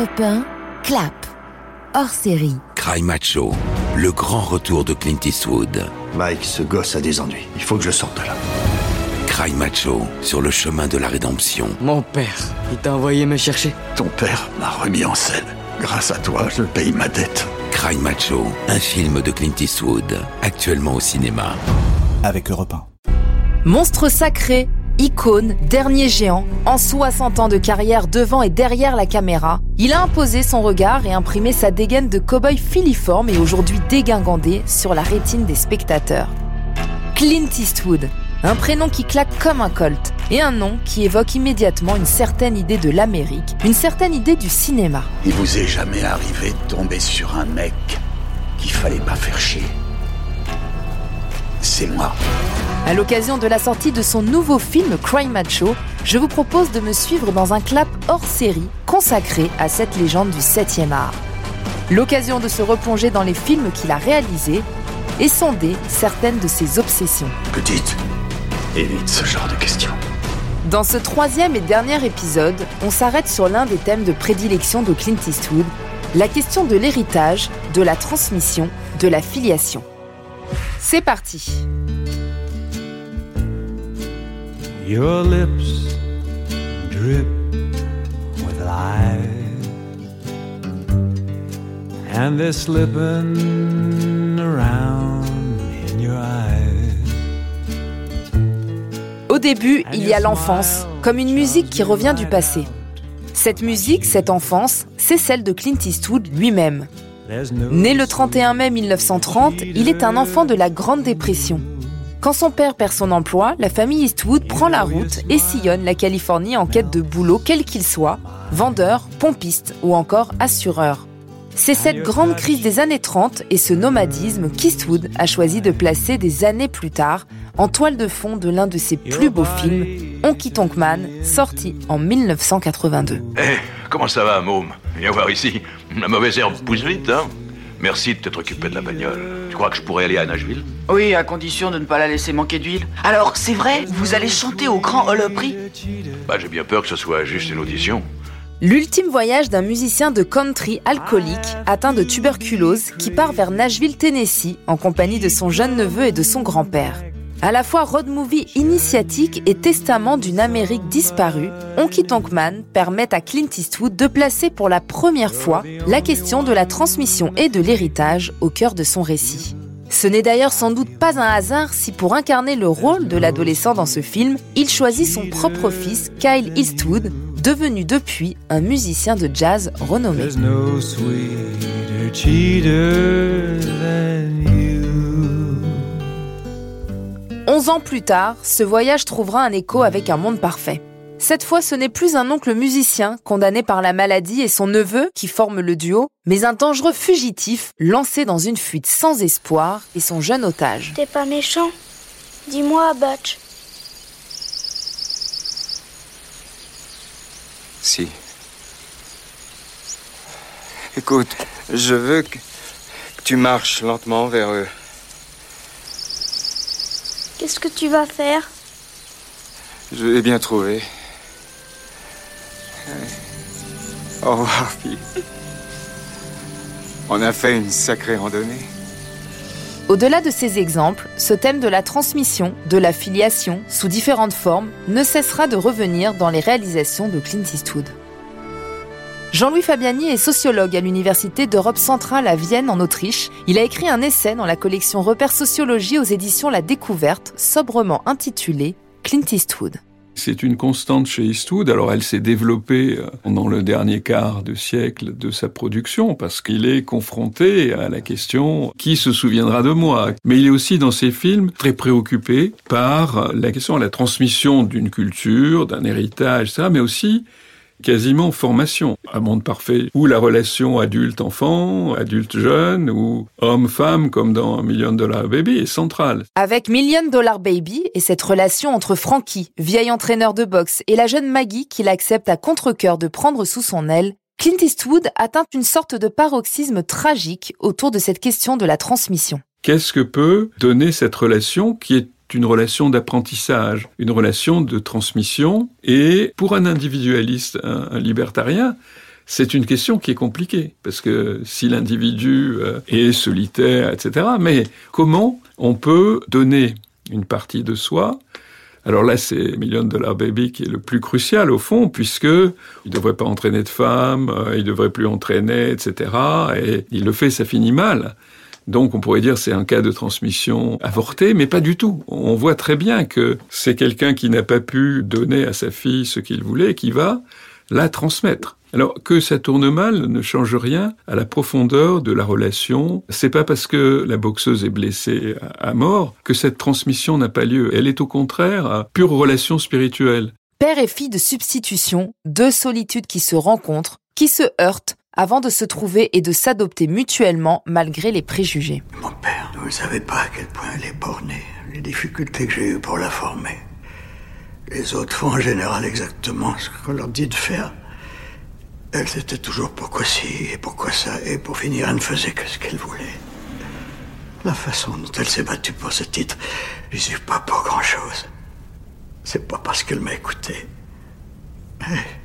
Europe 1, clap. Hors série. Cry Macho, le grand retour de Clint Eastwood. Mike, ce gosse a des ennuis. Il faut que je sorte de là. Cry Macho, sur le chemin de la rédemption. Mon père, il t'a envoyé me chercher. Ton père m'a remis en scène. Grâce à toi, je paye ma dette. Cry Macho, un film de Clint Eastwood, actuellement au cinéma. Avec Europe 1. Monstre sacré, icône, dernier géant, en 60 ans de carrière devant et derrière la caméra, il a imposé son regard et imprimé sa dégaine de cow-boy filiforme et aujourd'hui dégingandé sur la rétine des spectateurs. Clint Eastwood, un prénom qui claque comme un colt, et un nom qui évoque immédiatement une certaine idée de l'Amérique, une certaine idée du cinéma. Il vous est jamais arrivé de tomber sur un mec qu'il fallait pas faire chier. C'est moi. À l'occasion de la sortie de son nouveau film Cry Macho, je vous propose de me suivre dans un clap hors série consacré à cette légende du 7e art. L'occasion de se replonger dans les films qu'il a réalisés et sonder certaines de ses obsessions. Petite, évite ce genre de questions. Dans ce troisième et dernier épisode, on s'arrête sur l'un des thèmes de prédilection de Clint Eastwood, la question de l'héritage, de la transmission, de la filiation. C'est parti Your lips drip with lies, and they're slipping around in your eyes. Au début, il y a l'enfance, comme une musique qui revient du passé. Cette musique, cette enfance, c'est celle de Clint Eastwood lui-même. Né le 31 mai 1930, il est un enfant de la Grande Dépression. Quand son père perd son emploi, la famille Eastwood prend la route et sillonne la Californie en quête de boulot quel qu'il soit, vendeur, pompiste ou encore assureur. C'est cette grande crise des années 30 et ce nomadisme qu'Eastwood a choisi de placer des années plus tard en toile de fond de l'un de ses plus beaux films, Honky Tonk Man, sorti en 1982. Eh, comment ça va, môme? Viens voir ici. La mauvaise herbe pousse vite, hein? Merci de t'être occupé de la bagnole. Tu crois que je pourrais aller à Nashville? Oui, à condition de ne pas la laisser manquer d'huile. Alors, c'est vrai, vous allez chanter au grand Hall Opry Bah, j'ai bien peur que ce soit juste une audition. L'ultime voyage d'un musicien de country alcoolique atteint de tuberculose qui part vers Nashville, Tennessee, en compagnie de son jeune neveu et de son grand-père. À la fois road movie initiatique et testament d'une Amérique disparue, Honky Tonk Man permet à Clint Eastwood de placer pour la première fois la question de la transmission et de l'héritage au cœur de son récit. Ce n'est d'ailleurs sans doute pas un hasard si pour incarner le rôle de l'adolescent dans ce film, il choisit son propre fils, Kyle Eastwood, devenu depuis un musicien de jazz renommé. 11 ans plus tard, ce voyage trouvera un écho avec un monde parfait. Cette fois, ce n'est plus un oncle musicien condamné par la maladie et son neveu qui forment le duo, mais un dangereux fugitif lancé dans une fuite sans espoir et son jeune otage. T'es pas méchant? Dis-moi, Butch. Si. Écoute, je veux que, que tu marches lentement vers eux. Qu'est-ce que tu vas faire? Je l'ai bien trouvé. Au revoir, fille. On a fait une sacrée randonnée. Au-delà de ces exemples, ce thème de la transmission, de la filiation, sous différentes formes, ne cessera de revenir dans les réalisations de Clint Eastwood. Jean-Louis Fabiani est sociologue à l'Université d'Europe centrale à Vienne en Autriche. Il a écrit un essai dans la collection Repères sociologie aux éditions La Découverte, sobrement intitulé Clint Eastwood. C'est une constante chez Eastwood. Alors elle s'est développée euh, dans le dernier quart de siècle de sa production parce qu'il est confronté à la question qui se souviendra de moi? Mais il est aussi dans ses films très préoccupé par la question de la transmission d'une culture, d'un héritage, ça, mais aussi quasiment formation. Un monde parfait où la relation adulte-enfant, adulte-jeune ou homme-femme comme dans Million Dollar Baby est centrale. Avec Million Dollar Baby et cette relation entre Frankie, vieil entraîneur de boxe, et la jeune Maggie qu'il accepte à contre-cœur de prendre sous son aile, Clint Eastwood atteint une sorte de paroxysme tragique autour de cette question de la transmission. Qu'est-ce que peut donner cette relation qui est une relation d'apprentissage, une relation de transmission. Et pour un individualiste, un, libertarien, c'est une question qui est compliquée, parce que si l'individu euh, est solitaire, etc., mais comment on peut donner une partie de soi? Alors là, c'est Million Dollar Baby qui est le plus crucial au fond, puisque il devrait pas entraîner de femmes, euh, il devrait plus entraîner, etc. Et il le fait, ça finit mal. Donc on pourrait dire c'est un cas de transmission avorté, mais pas du tout. On voit très bien que c'est quelqu'un qui n'a pas pu donner à sa fille ce qu'il voulait, qui va la transmettre. Alors que ça tourne mal ne change rien à la profondeur de la relation. C'est pas parce que la boxeuse est blessée à mort que cette transmission n'a pas lieu. Elle est au contraire à pure relation spirituelle. Père et fille de substitution, deux solitudes qui se rencontrent, qui se heurtent avant de se trouver et de s'adopter mutuellement malgré les préjugés. Mon père, vous ne savez pas à quel point elle est bornée, les difficultés que j'ai eues pour la former. Les autres font en général exactement ce qu'on leur dit de faire. Elle, c'était toujours pourquoi ci et pourquoi ça, et pour finir, elle ne faisait que ce qu'elle voulait. La façon dont elle s'est battue pour ce titre, je suis pas pour grand-chose. C'est pas parce qu'elle m'a écouté. Mais...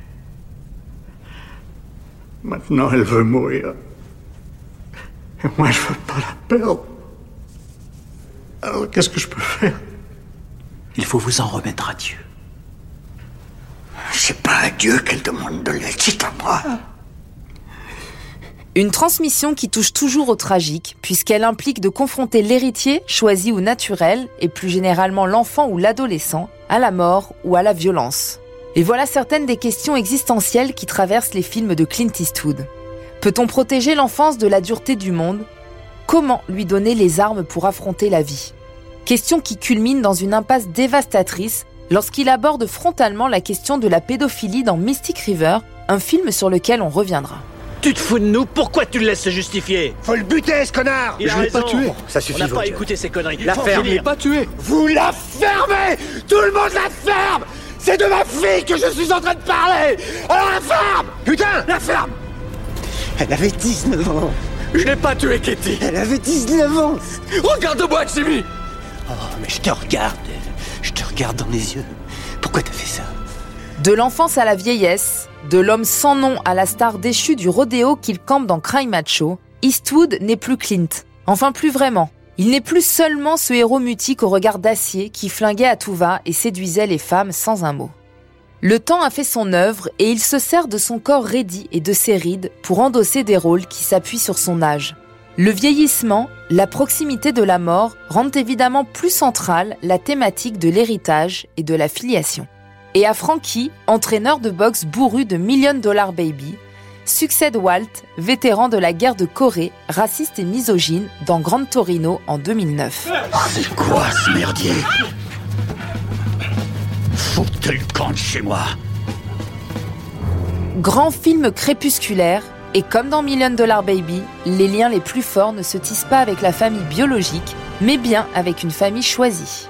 Maintenant, elle veut mourir. Et moi, je veux pas la perdre. Alors, qu'est-ce que je peux faire? Il faut vous en remettre à Dieu. C'est pas à Dieu qu'elle demande de l'aide, c'est à moi. Une transmission qui touche toujours au tragique, puisqu'elle implique de confronter l'héritier, choisi ou naturel, et plus généralement l'enfant ou l'adolescent, à la mort ou à la violence. Et voilà certaines des questions existentielles qui traversent les films de Clint Eastwood. Peut-on protéger l'enfance de la dureté du monde? Comment lui donner les armes pour affronter la vie? Question qui culmine dans une impasse dévastatrice lorsqu'il aborde frontalement la question de la pédophilie dans Mystic River, un film sur lequel on reviendra. Tu te fous de nous? Pourquoi tu le laisses se justifier? Faut le buter, ce connard! Il Je l'ai pas tué Ça suffit, On n'a pas écouté ces conneries. La ferme, je l'ai pas tué Vous la fermez! Tout le monde la ferme C'est de ma fille que je suis en train de parler Alors la ferme Putain La ferme Elle avait 19 ans. Je l'ai pas tué, Katie Elle avait 19 ans. Regarde-moi, Jimmy Oh, mais je te regarde. Je te regarde dans les yeux. Pourquoi t'as fait ça? De l'enfance à la vieillesse, de l'homme sans nom à la star déchue du rodéo qu'il campe dans Crime Macho, Eastwood n'est plus Clint. Enfin, plus vraiment. Il n'est plus seulement ce héros mutique au regard d'acier qui flinguait à tout va et séduisait les femmes sans un mot. Le temps a fait son œuvre et il se sert de son corps raidi et de ses rides pour endosser des rôles qui s'appuient sur son âge. Le vieillissement, la proximité de la mort rendent évidemment plus centrale la thématique de l'héritage et de la filiation. Et à Frankie, entraîneur de boxe bourru de Million Dollar Baby, succède Walt, vétéran de la guerre de Corée, raciste et misogyne, dans Grand Torino en 2009. C'est quoi ce merdier? Faut le camp de chez moi Grand film crépusculaire, et comme dans Million Dollar Baby, les liens les plus forts ne se tissent pas avec la famille biologique, mais bien avec une famille choisie.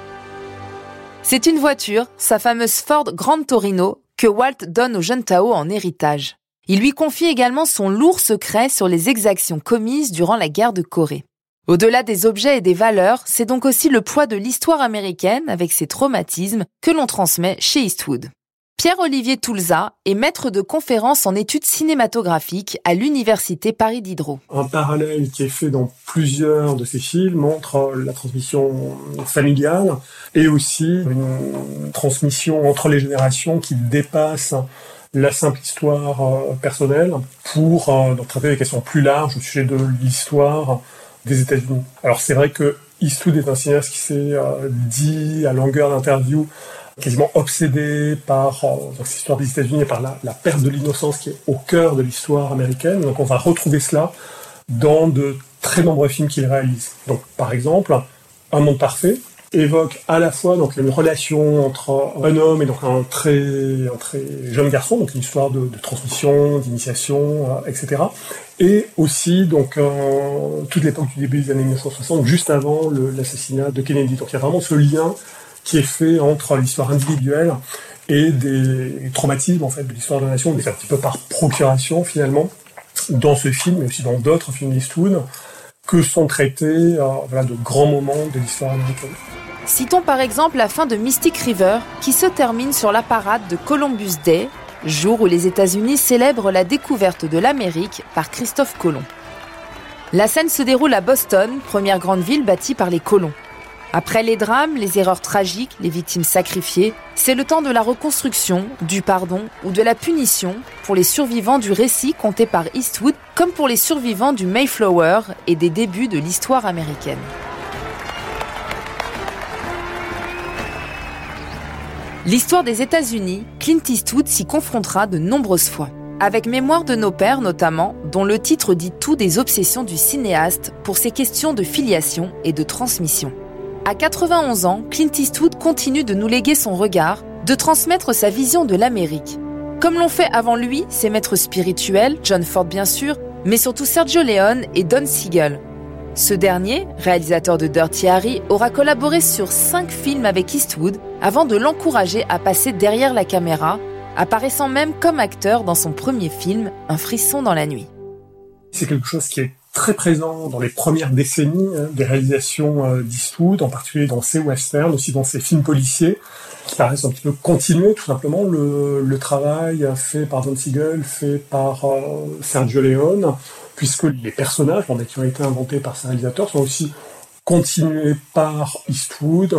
C'est une voiture, sa fameuse Ford Grand Torino, que Walt donne au jeune Tao en héritage. Il lui confie également son lourd secret sur les exactions commises durant la guerre de Corée. Au-delà des objets et des valeurs, c'est donc aussi le poids de l'histoire américaine avec ses traumatismes que l'on transmet chez Eastwood. Pierre-Olivier Toulza est maître de conférences en études cinématographiques à l'Université Paris Diderot. Un parallèle qui est fait dans plusieurs de ces films montre la transmission familiale et aussi une transmission entre les générations qui dépasse la simple histoire personnelle pour traiter des questions plus larges au sujet de l'histoire des États-Unis. Alors c'est vrai que Eastwood est un cinéaste qui s'est dit à longueur d'interview quasiment obsédé par euh, cette histoire des États-Unis et par la, la perte de l'innocence qui est au cœur de l'histoire américaine. Donc on va retrouver cela dans de très nombreux films qu'il réalise. Donc par exemple, Un monde parfait évoque à la fois donc une relation entre un homme et donc un très un très jeune garçon, donc une histoire de, de transmission, d'initiation, euh, etc. Et aussi donc euh, toute l'époque du début des années 1960, juste avant l'assassinat de Kennedy. Donc il y a vraiment ce lien qui est fait entre l'histoire individuelle et des traumatismes en fait de l'histoire de la nation, mais un petit peu par procuration finalement dans ce film, mais aussi dans d'autres films d'Eastwood, que sont traités euh, de grands moments de l'histoire américaine. Citons par exemple la fin de Mystic River, qui se termine sur la parade de Columbus Day, jour où les États-Unis célèbrent la découverte de l'Amérique par Christophe Colomb. La scène se déroule à Boston, première grande ville bâtie par les colons. Après les drames, les erreurs tragiques, les victimes sacrifiées, c'est le temps de la reconstruction, du pardon ou de la punition pour les survivants du récit conté par Eastwood comme pour les survivants du Mayflower et des débuts de l'histoire américaine. L'histoire des États-Unis, Clint Eastwood s'y confrontera de nombreuses fois. Avec Mémoire de nos pères notamment, dont le titre dit tout des obsessions du cinéaste pour ses questions de filiation et de transmission. À 91 ans, Clint Eastwood continue de nous léguer son regard, de transmettre sa vision de l'Amérique. Comme l'ont fait avant lui ses maîtres spirituels, John Ford bien sûr, mais surtout Sergio Leone et Don Siegel, ce dernier, réalisateur de Dirty Harry, aura collaboré sur cinq films avec Eastwood avant de l'encourager à passer derrière la caméra, apparaissant même comme acteur dans son premier film, Un frisson dans la nuit. C'est quelque chose qui est très présent dans les premières décennies hein, des réalisations euh, d'Eastwood, en particulier dans ses westerns, aussi dans ses films policiers, qui paraissent un petit peu continuer tout simplement le, travail fait par Don Siegel, fait par euh, Sergio Leone, puisque les personnages qui ont été inventés par ces réalisateurs sont aussi continués par Eastwood,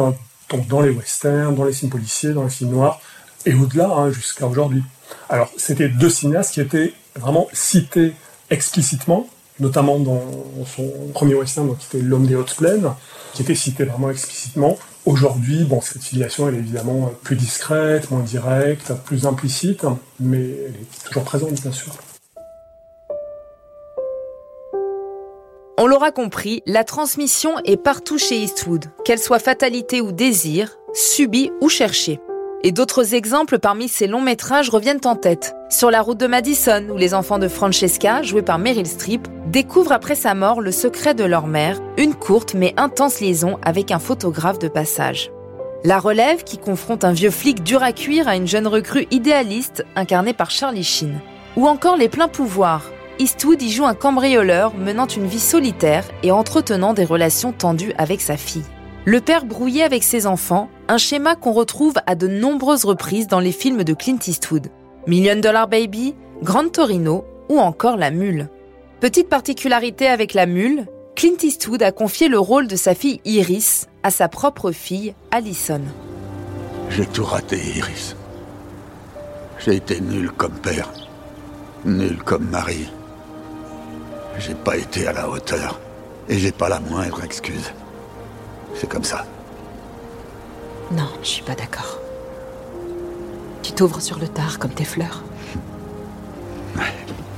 donc dans les westerns, dans les films policiers, dans les films noirs, et au-delà, hein, jusqu'à aujourd'hui. Alors, c'était deux cinéastes qui étaient vraiment cités explicitement, notamment dans son premier western, qui était L'homme des hautes plaines, qui était cité vraiment explicitement. Aujourd'hui, bon, cette filiation, elle est évidemment plus discrète, moins directe, plus implicite, mais elle est toujours présente, bien sûr. On l'aura compris, la transmission est partout chez Eastwood, qu'elle soit fatalité ou désir, subie ou cherchée. Et d'autres exemples parmi ces longs métrages reviennent en tête. Sur la route de Madison, où les enfants de Francesca, joués par Meryl Streep, découvrent après sa mort le secret de leur mère, une courte mais intense liaison avec un photographe de passage. La relève qui confronte un vieux flic dur à cuire à une jeune recrue idéaliste incarnée par Charlie Sheen. Ou encore les pleins pouvoirs, Eastwood y joue un cambrioleur menant une vie solitaire et entretenant des relations tendues avec sa fille. Le père brouillé avec ses enfants, un schéma qu'on retrouve à de nombreuses reprises dans les films de Clint Eastwood. Million Dollar Baby, Grand Torino ou encore La Mule. Petite particularité avec La Mule, Clint Eastwood a confié le rôle de sa fille Iris à sa propre fille Allison. J'ai tout raté, Iris. J'ai été nul comme père, nul comme mari. J'ai pas été à la hauteur. Et j'ai pas la moindre excuse. C'est comme ça. Non, je suis pas d'accord. Tu t'ouvres sur le tard comme tes fleurs.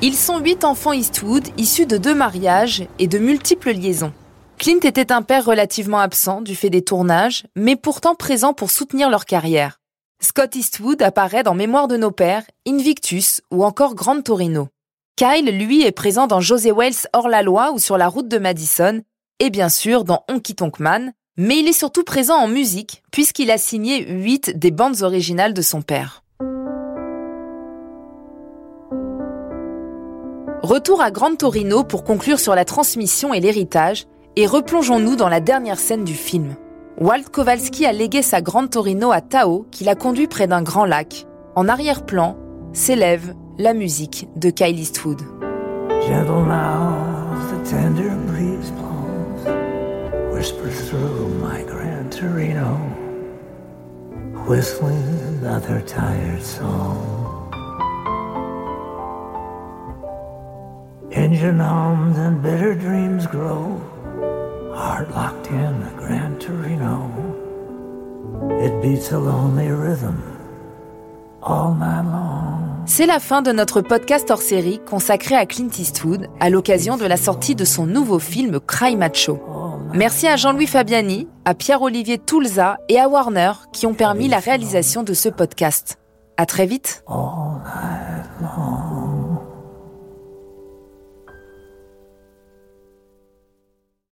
Ils sont huit enfants Eastwood, issus de deux mariages et de multiples liaisons. Clint était un père relativement absent du fait des tournages, mais pourtant présent pour soutenir leur carrière. Scott Eastwood apparaît dans Mémoire de nos pères, Invictus ou encore Grand Torino. Kyle, lui, est présent dans José Wells hors la loi ou sur la route de Madison, et bien sûr dans Honky Tonk Man, mais il est surtout présent en musique, puisqu'il a signé huit des bandes originales de son père. Retour à Grand Torino pour conclure sur la transmission et l'héritage, et replongeons-nous dans la dernière scène du film. Walt Kowalski a légué sa Grand Torino à Tao, qui l'a conduit près d'un grand lac. En arrière-plan, s'élève la musique de Kyle Eastwood. Whisper through my Gran Torino, whistling another tired song. Engine hums and bitter dreams grow, heart locked in the Gran Torino. It beats a lonely rhythm all night long. C'est la fin de notre podcast hors série consacré à Clint Eastwood à l'occasion de la sortie de son nouveau film Cry Macho. Merci à Jean-Louis Fabiani, à Pierre-Olivier Toulza et à Warner qui ont permis la réalisation de ce podcast. À très vite. Night long.